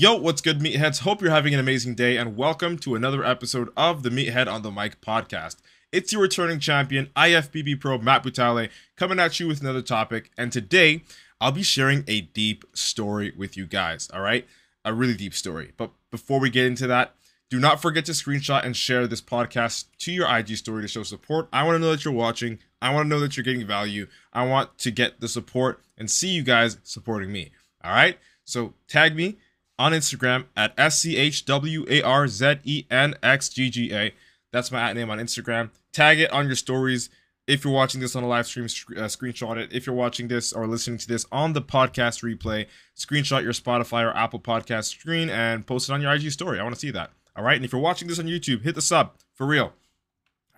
Yo, what's good, meatheads? Hope you're having an amazing day, and welcome to another episode of the Meathead on the Mic podcast. It's your returning champion, IFBB Pro Matt Butale, coming at you with another topic. And today, I'll be sharing a deep story with you guys. All right, a really deep story. But before we get into that, do not forget to screenshot and share this podcast to your IG story to show support. I want to know that you're watching. I want to know that you're getting value. I want to get the support and see you guys supporting me. All right, so tag me on Instagram at S C H W A R Z E N X G G A. That's my at name on Instagram. Tag it on your stories. If you're watching this on a live stream, uh, screenshot it. If you're watching this or listening to this on the podcast replay, screenshot your Spotify or Apple podcast screen and post it on your IG story. I want to see that. All right. And if you're watching this on YouTube, hit the sub for real.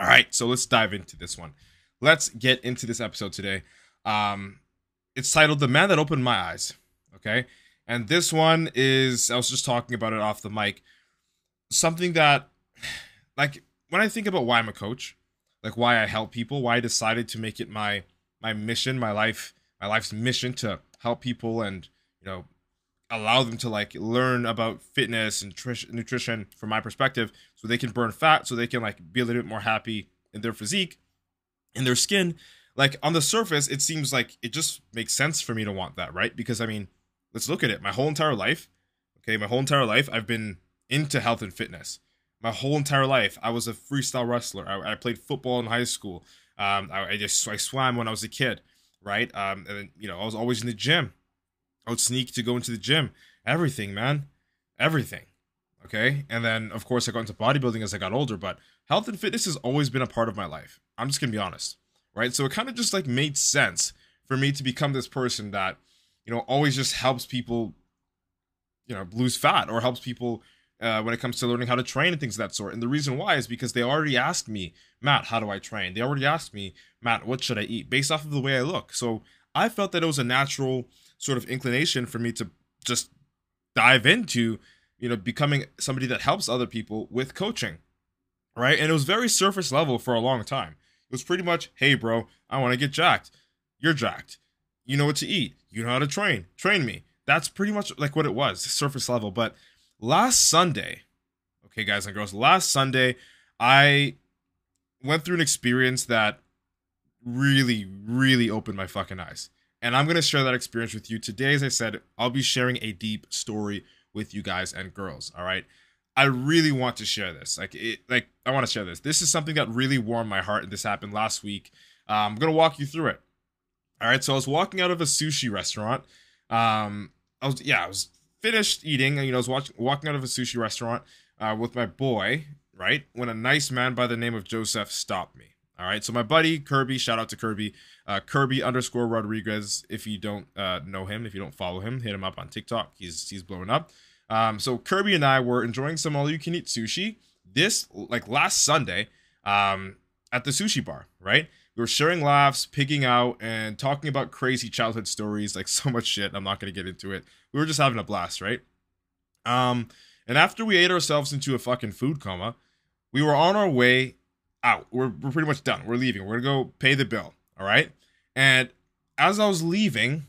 All right. So let's dive into this one. Let's get into this episode today. Um, it's titled The Man That Opened My Eyes. Okay. And this one is, I was just talking about it off the mic. Something that, like, when I think about why I'm a coach, like why I help people, why I decided to make it my my mission, my life, my life's mission to help people and you know allow them to like learn about fitness and nutrition from my perspective, so they can burn fat, so they can like be a little bit more happy in their physique, in their skin. Like on the surface, it seems like it just makes sense for me to want that, right? Because I mean, let's look at it. My whole entire life, okay, my whole entire life, I've been into health and fitness. My whole entire life, I was a freestyle wrestler. I, I played football in high school. Um, I, I, just I swam when I was a kid, right? Um, and then, you know, I was always in the gym. I would sneak to go into the gym. Everything, man, everything. Okay, and then of course I got into bodybuilding as I got older. But health and fitness has always been a part of my life. I'm just gonna be honest, right? So it kind of just like made sense for me to become this person that you know, always just helps people, you know, lose fat or helps people uh, when it comes to learning how to train and things of that sort. And the reason why is because they already asked me, Matt, how do I train? They already asked me, Matt, what should I eat based off of the way I look. So I felt that it was a natural sort of inclination for me to just dive into, you know, becoming somebody that helps other people with coaching. Right. And it was very surface level for a long time. It was pretty much, hey, bro, I want to get jacked. You're jacked. You know what to eat you know how to train. Train me. That's pretty much like what it was, surface level. But last Sunday, okay, guys and girls, last Sunday, I went through an experience that really, really opened my fucking eyes. And I'm going to share that experience with you. Today, as I said, I'll be sharing a deep story with you guys and girls. All right. I really want to share this. Like, it, like I want to share this. This is something that really warmed my heart, and this happened last week. Uh, I'm gonna walk you through it. All right, so I was walking out of a sushi restaurant. Um, I was yeah, I was finished eating. You know, I was walking out of a sushi restaurant uh, with my boy. Right when a nice man by the name of Joseph stopped me. All right, so my buddy Kirby, shout out to Kirby, uh, Kirby underscore Rodriguez. If you don't uh, know him, if you don't follow him, hit him up on TikTok. He's he's blowing up. Um, so Kirby and I were enjoying some all you can eat sushi this like last Sunday um, at the sushi bar, right? We were sharing laughs, pigging out, and talking about crazy childhood stories, like so much shit. I'm not gonna get into it. We were just having a blast, right? Um, and after we ate ourselves into a fucking food coma, we were on our way out. We're, we're pretty much done. We're leaving. We're gonna go pay the bill. All right. And as I was leaving,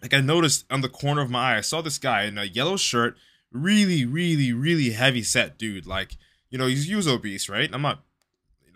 like I noticed on the corner of my eye, I saw this guy in a yellow shirt, really, really, really heavy set dude. Like, you know, he's, he was obese, right? I'm not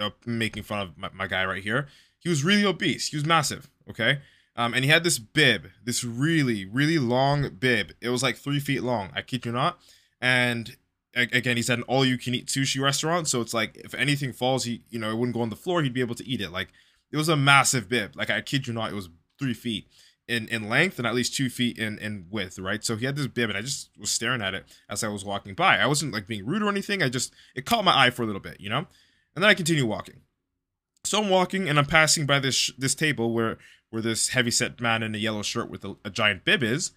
uh, making fun of my, my, guy right here. He was really obese. He was massive. Okay. Um, and he had this bib, this really, really long bib. It was like three feet long. I kid you not. And again, he's at an all-you-can-eat sushi restaurant, so it's like if anything falls, he, you know, it wouldn't go on the floor. He'd be able to eat it. Like it was a massive bib. Like I kid you not, it was three feet in, in length and at least two feet in, in width, right? So he had this bib and I just was staring at it as I was walking by. I wasn't like being rude or anything. I just, it caught my eye for a little bit, you know? And then I continue walking. So I'm walking and I'm passing by this this table where where this heavy set man in a yellow shirt with a, a giant bib is,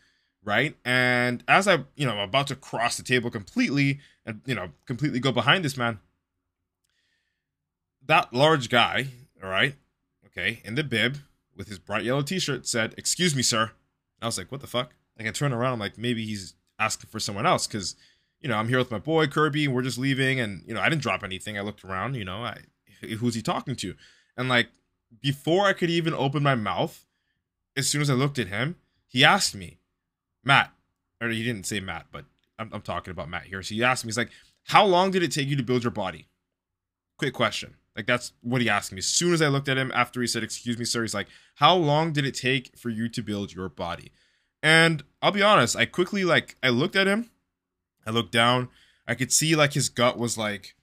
right? And as I, you know, I'm about to cross the table completely and, you know, completely go behind this man, that large guy, all right, okay, in the bib with his bright yellow t-shirt said, "Excuse me, sir." I was like, "What the fuck?" Like I turn around, I'm like, maybe he's asking for someone else because, you know, I'm here with my boy Kirby, we're just leaving, and you know, I didn't drop anything. I looked around, you know, I who's he talking to, and like before I could even open my mouth, as soon as I looked at him, he asked me, Matt, or he didn't say Matt, but I'm, I'm talking about Matt here. So he asked me, he's like, "How long did it take you to build your body?" Quick question. Like that's what he asked me. As soon as I looked at him after he said, "Excuse me, sir," he's like, "How long did it take for you to build your body?" And I'll be honest, I quickly like I looked at him. I looked down. I could see like his gut was like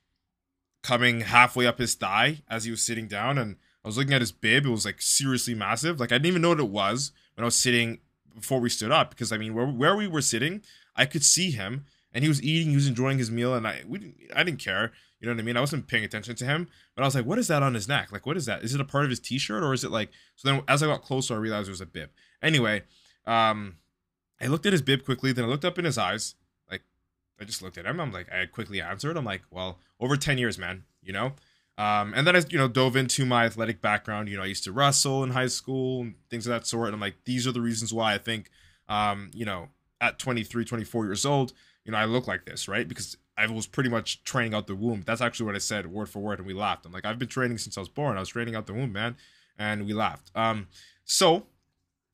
coming halfway up his thigh as he was sitting down and I was looking at his bib. It was like seriously massive. Like I didn't even know what it was when I was sitting before we stood up because I mean where where we were sitting, I could see him and he was eating, he was enjoying his meal and I we I didn't care. You know what I mean? I wasn't paying attention to him, but I was like, what is that on his neck? Like, what is that? Is it a part of his t-shirt or is it like? So then, as I got closer, I realized it was a bib. Anyway, um, I looked at his bib quickly. Then I looked up in his eyes. I just looked at him. I'm like, I quickly answered. I'm like, well, over ten years, man. You know. Um, and then I, you know, dove into my athletic background. You know, I used to wrestle in high school and things of that sort. And I'm like, these are the reasons why I think, um, you know, at 23, 24 years old, you know, I look like this, right? Because I was pretty much training out the womb. That's actually what I said word for word, and we laughed. I'm like, I've been training since I was born. I was training out the womb, man, and we laughed. Um, so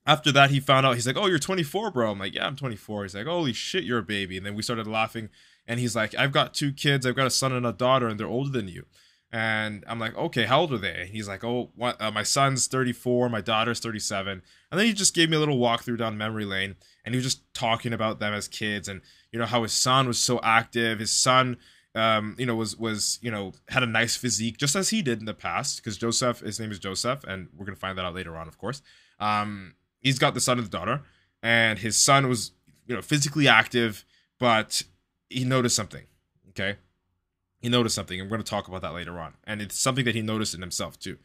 after that, he found out. He's like, "Oh, you're 24, bro." I'm like, "Yeah, I'm 24." He's like, "Holy shit, you're a baby." And then we started laughing, and he's like, "I've got two kids. I've got a son and a daughter, and they're older than you." And I'm like, okay, how old are they? And he's like, oh, what, uh, my son's 34, my daughter's 37. And then he just gave me a little walkthrough down memory lane, and he was just talking about them as kids, and you know how his son was so active. His son, um, you know, was was you know had a nice physique, just as he did in the past. Because Joseph, his name is Joseph, and we're gonna find that out later on, of course. Um, he's got the son and the daughter, and his son was you know physically active, but he noticed something. Okay, he noticed something. I'm going to talk about that later on, and it's something that he noticed in himself too.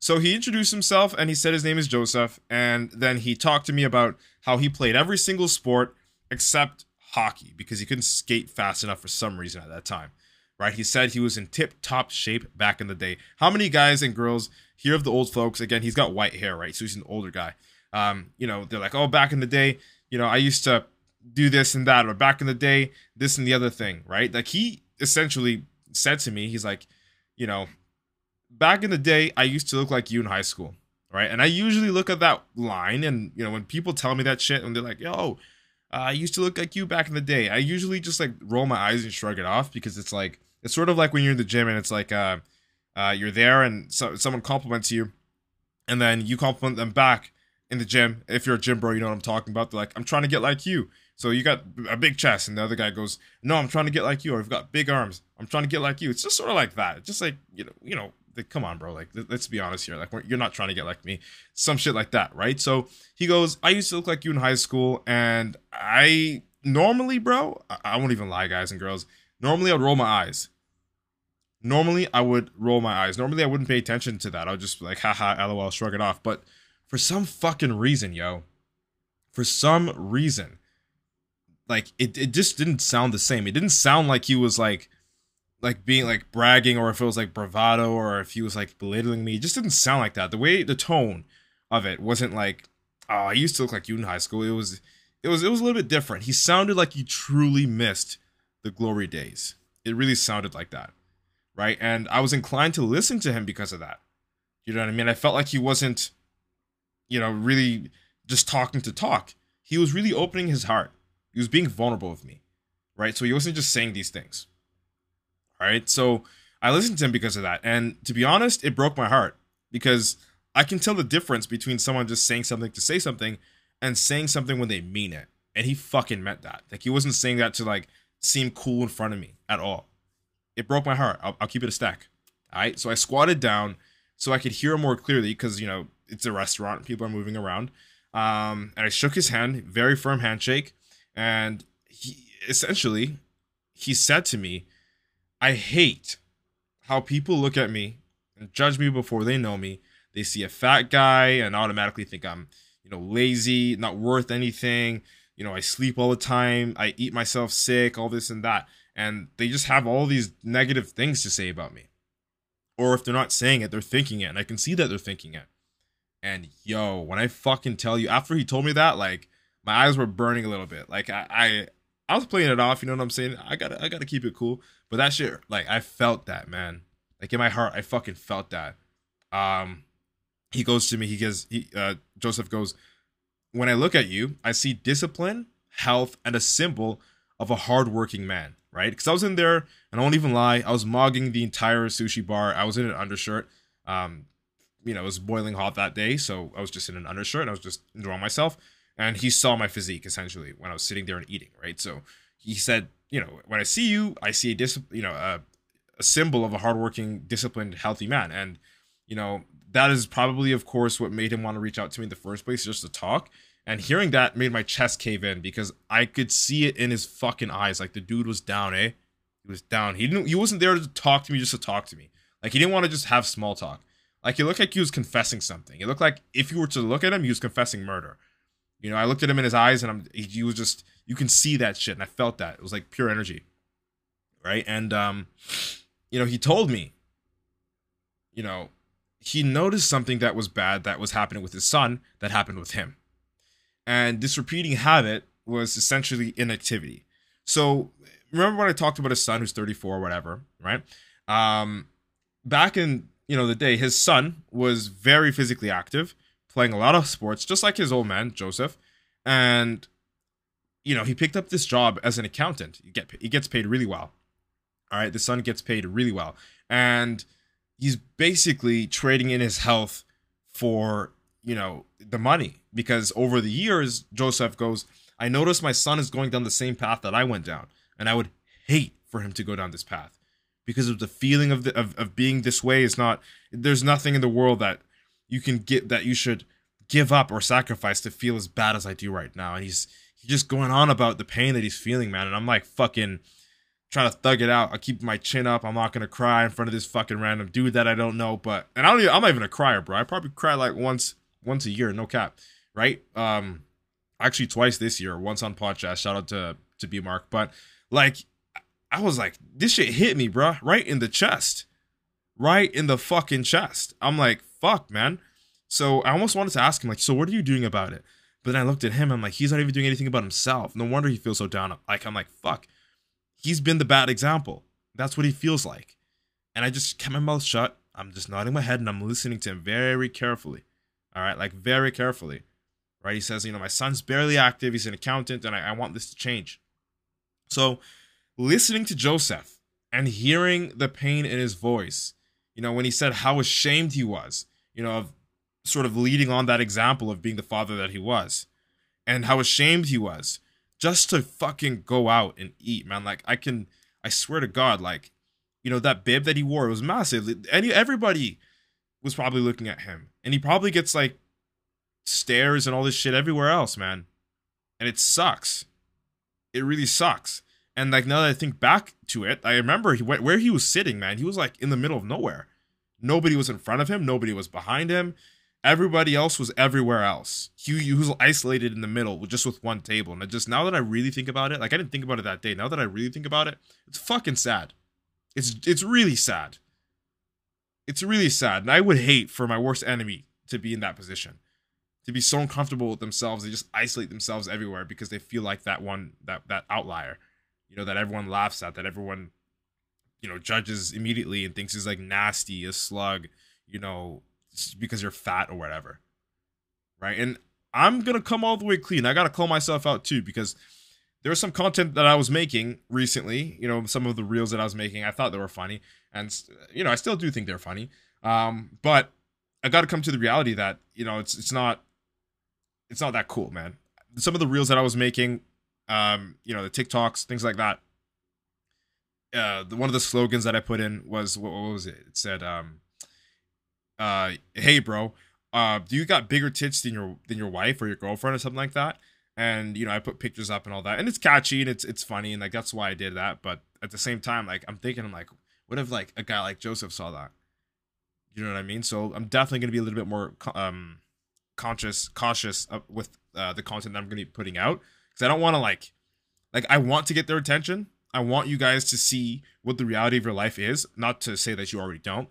So he introduced himself and he said his name is Joseph, and then he talked to me about how he played every single sport except hockey because he couldn't skate fast enough for some reason at that time. Right? He said he was in tip top shape back in the day. How many guys and girls here of the old folks? Again, he's got white hair, right? So he's an older guy. Um, you know, they're like, oh, back in the day, you know, I used to do this and that, or back in the day, this and the other thing, right? Like he essentially said to me, he's like, you know, back in the day, I used to look like you in high school, right? And I usually look at that line, and you know, when people tell me that shit, and they're like, "Yo, uh, I used to look like you back in the day," I usually just like roll my eyes and shrug it off because it's like it's sort of like when you're in the gym and it's like uh, uh you're there and so, someone compliments you, and then you compliment them back in the gym. If you're a gym bro, you know what I'm talking about. They're like, "I'm trying to get like you." So you got a big chest, and the other guy goes, "No, I'm trying to get like you." Or I've got big arms. I'm trying to get like you. It's just sort of like that. Just like you know, you know. Like, come on, bro. Like, let's be honest here. Like, you're not trying to get like me. Some shit like that, right? So he goes, "I used to look like you in high school, and I normally, bro, I, I won't even lie, guys and girls. Normally, I'd roll my eyes. Normally, I would roll my eyes. Normally, I wouldn't pay attention to that. I would just be like, haha, lol, shrug it off. But for some fucking reason, yo, for some reason, like it, it just didn't sound the same. It didn't sound like he was like like being like bragging or if it was like bravado or if he was like belittling me. It just didn't sound like that. The way the tone of it wasn't like, oh, I used to look like you in high school. It was it was it was a little bit different. He sounded like he truly missed the glory days. It really sounded like that. Right? And I was inclined to listen to him because of that. You know what I mean? I felt like he wasn't, you know, really just talking to talk. He was really opening his heart he was being vulnerable with me, right? So he wasn't just saying these things. Right. So I listened to him because of that. And to be honest, it broke my heart because I can tell the difference between someone just saying something to say something and saying something when they mean it. And he fucking meant that. Like he wasn't saying that to like seem cool in front of me at all. It broke my heart. I'll, I'll keep it a stack. All right. So I squatted down so I could hear him more clearly because, you know, it's a restaurant. People are moving around. Um, and I shook his hand, very firm handshake, and he essentially he said to me, "I hate how people look at me and judge me before they know me. They see a fat guy and automatically think I'm, you know, lazy, not worth anything. You know, I sleep all the time, I eat myself sick, all this and that." And they just have all these negative things to say about me. Or if they're not saying it, they're thinking it, and I can see that they're thinking it. And yo, when I fucking tell you, after he told me that, like my eyes were burning a little bit. Like I, I, I was playing it off. You know what I'm saying? I gotta, I gotta keep it cool. But that shit, like I felt that, man. Like in my heart, I fucking felt that. Um, he goes to me. He goes, he, uh, Joseph goes, when I look at you, I see discipline, health, and a symbol of a hardworking man. Right? Because I was in there, and I won't even lie, I was mogging the entire sushi bar. I was in an undershirt. Um, you know, it was boiling hot that day, so I was just in an undershirt. And I was just enjoying myself, and he saw my physique essentially when I was sitting there and eating. Right, so he said, you know, when I see you, I see a dis, you know, a, a symbol of a hardworking, disciplined, healthy man, and you know that is probably, of course, what made him want to reach out to me in the first place, just to talk. And hearing that made my chest cave in because I could see it in his fucking eyes. Like the dude was down, eh? He was down. He didn't. He wasn't there to talk to me just to talk to me. Like he didn't want to just have small talk. Like it looked like he was confessing something. It looked like if you were to look at him, he was confessing murder. You know, I looked at him in his eyes, and I'm he, he was just you can see that shit, and I felt that it was like pure energy, right? And um, you know, he told me, you know, he noticed something that was bad that was happening with his son that happened with him, and this repeating habit was essentially inactivity. So remember when I talked about his son who's 34 or whatever, right? Um, back in you know, the day, his son was very physically active, playing a lot of sports, just like his old man, Joseph. And, you know, he picked up this job as an accountant. He, get, he gets paid really well. All right. The son gets paid really well. And he's basically trading in his health for, you know, the money. Because over the years, Joseph goes, I noticed my son is going down the same path that I went down. And I would hate for him to go down this path because of the feeling of the of, of being this way is not there's nothing in the world that you can get that you should give up or sacrifice to feel as bad as I do right now. And he's he's just going on about the pain that he's feeling, man. And I'm like fucking trying to thug it out. I keep my chin up. I'm not gonna cry in front of this fucking random dude that I don't know. But and I don't even, I'm not even a crier, bro. I probably cry like once once a year, no cap. Right? Um actually twice this year, once on podcast. Shout out to to B Mark. But like I was like, this shit hit me, bro, right in the chest. Right in the fucking chest. I'm like, fuck, man. So I almost wanted to ask him, like, so what are you doing about it? But then I looked at him, I'm like, he's not even doing anything about himself. No wonder he feels so down. Like, I'm like, fuck. He's been the bad example. That's what he feels like. And I just kept my mouth shut. I'm just nodding my head and I'm listening to him very carefully. All right, like very carefully. Right? He says, you know, my son's barely active. He's an accountant, and I, I want this to change. So listening to Joseph and hearing the pain in his voice, you know, when he said how ashamed he was, you know, of sort of leading on that example of being the father that he was, and how ashamed he was just to fucking go out and eat, man. Like, I can, I swear to God, like, you know, that bib that he wore was massive. Any, everybody was probably looking at him, and he probably gets like stares and all this shit everywhere else, man. And it sucks. It really sucks. And like now that I think back to it, I remember he, where he was sitting, man. He was like in the middle of nowhere. Nobody was in front of him. Nobody was behind him. Everybody else was everywhere else. He, he was isolated in the middle, just with one table. And I just now that I really think about it, like I didn't think about it that day. Now that I really think about it, it's fucking sad. It's it's really sad. It's really sad, and I would hate for my worst enemy to be in that position, to be so uncomfortable with themselves they just isolate themselves everywhere because they feel like that one that that outlier you know, that everyone laughs at, that everyone, you know, judges immediately and thinks is like nasty, a slug, you know, because you're fat or whatever. Right. And I'm going to come all the way clean. I got to call myself out too because there was some content that I was making recently, you know, some of the reels that I was making, I thought they were funny. And, you know, I still do think they're funny. Um, but I got to come to the reality that, you know, it's, it's not, it's not that cool, man. Some of the reels that I was making um, you know, the TikToks, things like that. Uh, the, one of the slogans that I put in was what, what was it? It said, um, uh, "Hey, bro, uh, do you got bigger tits than your than your wife or your girlfriend or something like that? And you know, I put pictures up and all that, and it's catchy and it's it's funny and like that's why I did that. But at the same time, like I'm thinking, I'm like, what if like a guy like Joseph saw that? You know what I mean? So I'm definitely gonna be a little bit more um conscious cautious with uh, the content that I'm gonna be putting out because I don't want to like like I want to get their attention. I want you guys to see what the reality of your life is. Not to say that you already don't,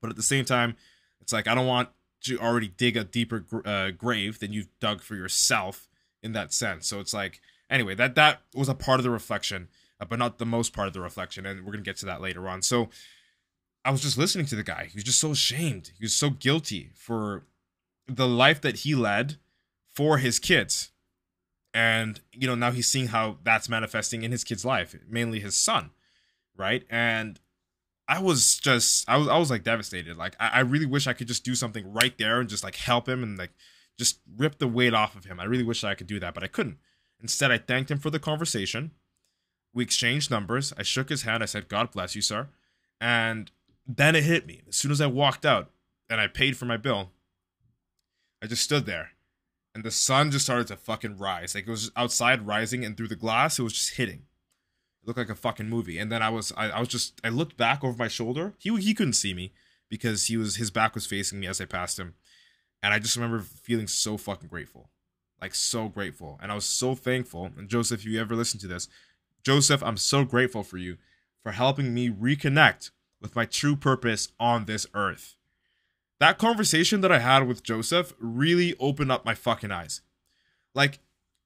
but at the same time, it's like I don't want to already dig a deeper uh, grave than you've dug for yourself in that sense. So it's like anyway, that that was a part of the reflection, uh, but not the most part of the reflection, and we're gonna get to that later on. So I was just listening to the guy. He was just so ashamed. He was so guilty for the life that he led for his kids. And, you know, now he's seeing how that's manifesting in his kid's life, mainly his son. Right. And I was just, I was, I was like devastated. Like, I, I really wish I could just do something right there and just like help him and like just rip the weight off of him. I really wish I could do that, but I couldn't. Instead, I thanked him for the conversation. We exchanged numbers. I shook his hand. I said, God bless you, sir. And then it hit me. As soon as I walked out and I paid for my bill, I just stood there and the sun just started to fucking rise. Like it was outside rising, and through the glass, it was just hitting. It looked like a fucking movie. And then I was, I, I was just, I looked back over my shoulder. He he couldn't see me because he was his back was facing me as I passed him, and I just remember feeling so fucking grateful, like so grateful, and I was so thankful. And Joseph, if you ever listen to this, Joseph, I'm so grateful for you for helping me reconnect with my true purpose on this earth that conversation that I had with Joseph really opened up my fucking eyes. Like,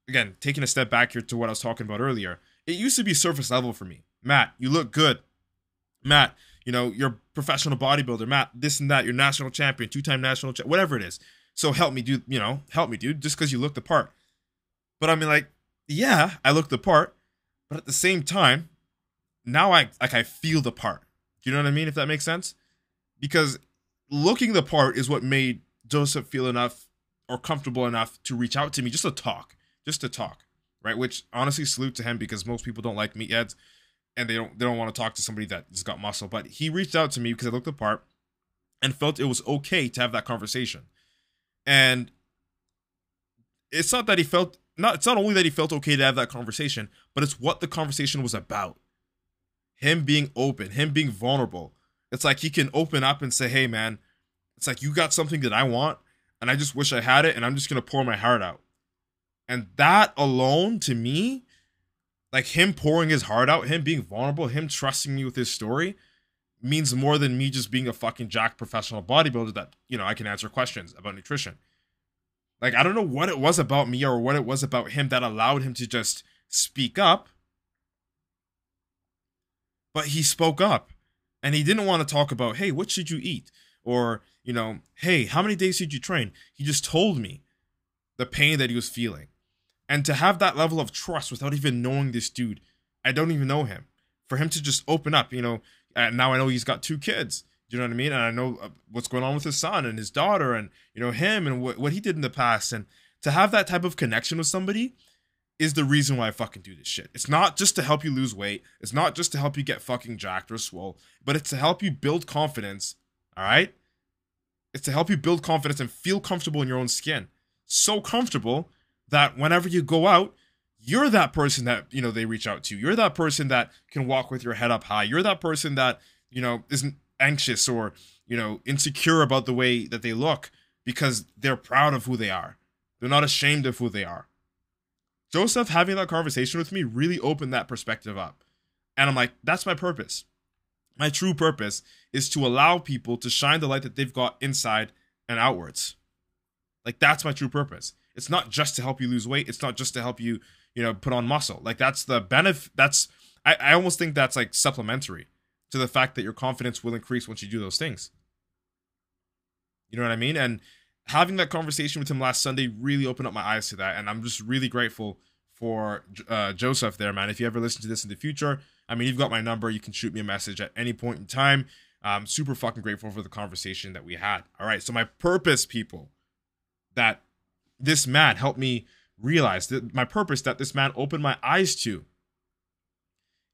again, taking a step back here to what I was talking about earlier, it used to be surface level for me. Matt, you look good. Matt, you know, you're a professional bodybuilder. Matt, this and that, you're national champion, two time national champion, whatever it is. So help me, dude, you know, help me, dude, just because you look the part. But I mean, like, yeah, I look the part, but at the same time, now I like I feel the part. Do you know what I mean? If that makes sense? Because looking the part is what made Joseph feel enough or comfortable enough to reach out to me just to talk, just to talk, right? Which honestly salute to him because most people don't like meatheads and they don't they don't want to talk to somebody that's got muscle. But he reached out to me because I looked the part and felt it was okay to have that conversation. And it's not that he felt not it's not only that he felt okay to have that conversation, but it's what the conversation was about. Him being open, him being vulnerable, it's like he can open up and say, "Hey, man, it's like you got something that I want, and I just wish I had it, and I'm just gonna pour my heart out." And that alone, to me, like him pouring his heart out, him being vulnerable, him trusting me with his story, means more than me just being a fucking jack professional bodybuilder that you know I can answer questions about nutrition. Like I don't know what it was about me or what it was about him that allowed him to just speak up. But he spoke up and he didn't want to talk about, hey, what should you eat? Or, you know, hey, how many days did you train? He just told me the pain that he was feeling. And to have that level of trust without even knowing this dude, I don't even know him. For him to just open up, you know, and now I know he's got two kids. Do you know what I mean? And I know uh, what's going on with his son and his daughter and, you know, him and what, what he did in the past. And to have that type of connection with somebody is the reason why I fucking do this shit. It's not just to help you lose weight. It's not just to help you get fucking jacked or swole, but it's to help you build confidence. All right? It's to help you build confidence and feel comfortable in your own skin. So comfortable that whenever you go out, you're that person that, you know, they reach out to. You're that person that can walk with your head up high. You're that person that, you know, isn't anxious or, you know, insecure about the way that they look because they're proud of who they are. They're not ashamed of who they are Joseph having that conversation with me really opened that perspective up. And I'm like, that's my purpose. My true purpose is to allow people to shine the light that they've got inside and outwards. Like that's my true purpose. It's not just to help you lose weight. It's not just to help you, you know, put on muscle. Like that's the benefit. That's I, I almost think that's like supplementary to the fact that your confidence will increase once you do those things. You know what I mean? And having that conversation with him last Sunday really opened up my eyes to that, and I'm just really grateful for uh, Joseph there, man. If you ever listen to this in the future, I mean, you've got my number. You can shoot me a message at any point in time. I'm super fucking grateful for the conversation that we had. All right, so my purpose, people, that this man helped me realize that my purpose that this man opened my eyes to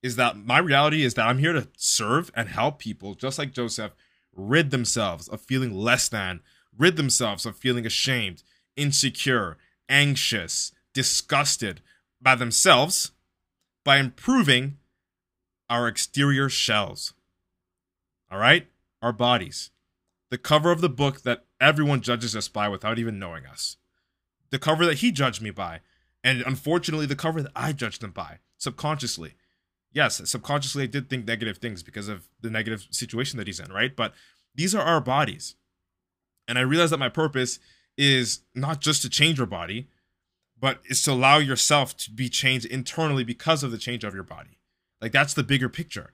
is that my reality is that I'm here to serve and help people, just like Joseph, rid themselves of feeling less than rid themselves of feeling ashamed, insecure, anxious, disgusted by themselves by improving our exterior shells. All right? Our bodies. The cover of the book that everyone judges us by without even knowing us. The cover that he judged me by. And unfortunately, the cover that I judged him by subconsciously. Yes, subconsciously, I did think negative things because of the negative situation that he's in, right? But these are our bodies. And I realized that my purpose is not just to change your body, but is to allow yourself to be changed internally because of the change of your body. Like that's the bigger picture.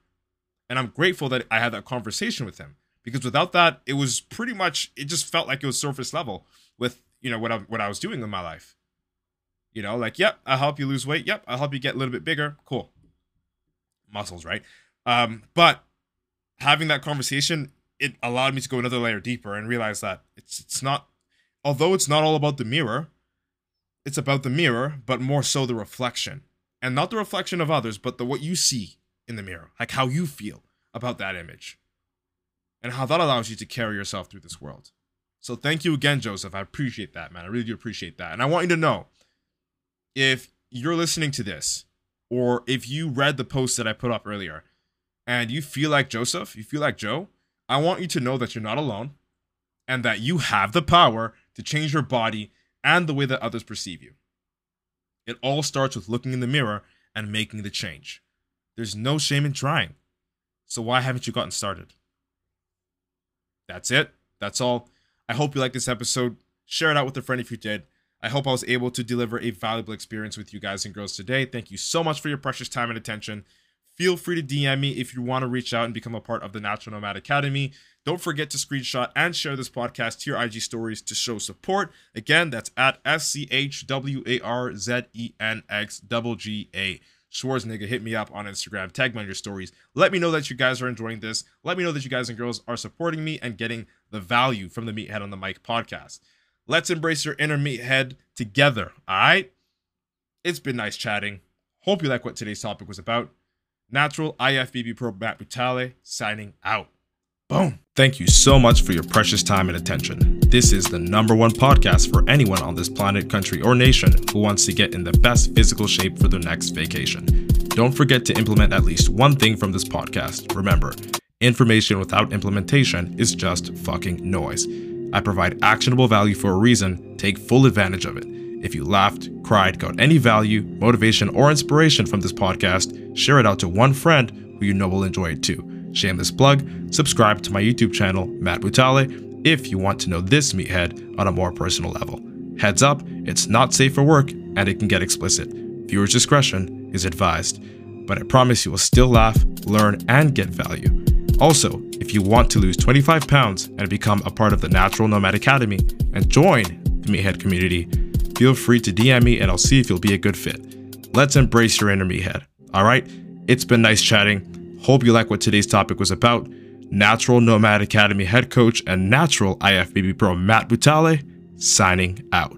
And I'm grateful that I had that conversation with him because without that, it was pretty much it just felt like it was surface level with you know what I what I was doing in my life. You know, like yep, I'll help you lose weight. Yep, I'll help you get a little bit bigger. Cool. Muscles, right? Um, but having that conversation, it allowed me to go another layer deeper and realize that it's it's not although it's not all about the mirror, it's about the mirror, but more so the reflection. And not the reflection of others, but the what you see in the mirror, like how you feel about that image. And how that allows you to carry yourself through this world. So thank you again, Joseph. I appreciate that, man. I really do appreciate that. And I want you to know if you're listening to this, or if you read the post that I put up earlier, and you feel like Joseph, you feel like Joe, I want you to know that you're not alone and that you have the power to change your body and the way that others perceive you. It all starts with looking in the mirror and making the change. There's no shame in trying. So why haven't you gotten started? That's it. That's all. I hope you liked this episode. Share it out with a friend if you did. I hope I was able to deliver a valuable experience with you guys and girls today. Thank you so much for your precious time and attention. Feel free to DM me if you want to reach out and become a part of the Natural Nomad Academy. Don't forget to screenshot and share this podcast to your IG stories to show support. Again, that's at S C H W A R Z E N X G A. Schwarzenegger, hit me up on Instagram, tag me on your stories. Let me know that you guys are enjoying this. Let me know that you guys and girls are supporting me and getting the value from the Meathead on the Mic podcast. Let's embrace your inner meathead together, all right? It's been nice chatting. Hope you like what today's topic was about. Natural IFBB Pro Matt Butale signing out. Boom. Thank you so much for your precious time and attention. This is the number one podcast for anyone on this planet, country, or nation who wants to get in the best physical shape for their next vacation. Don't forget to implement at least one thing from this podcast. Remember, information without implementation is just fucking noise. I provide actionable value for a reason. Take full advantage of it. If you laughed, cried, got any value, motivation, or inspiration from this podcast, share it out to one friend who you know will enjoy it too. Shameless plug, subscribe to my YouTube channel, Matt Butale, if you want to know this meathead on a more personal level. Heads up, it's not safe for work and it can get explicit. Viewer's discretion is advised, but I promise you will still laugh, learn, and get value. Also, if you want to lose 25 pounds and become a part of the Natural Nomad Academy and join the Meathead community, feel free to DM me and I'll see if you'll be a good fit. Let's embrace your inner head. All right? It's been nice chatting. Hope you like what today's topic was about. Natural Nomad Academy head coach and natural IFBB pro Matt Butale signing out.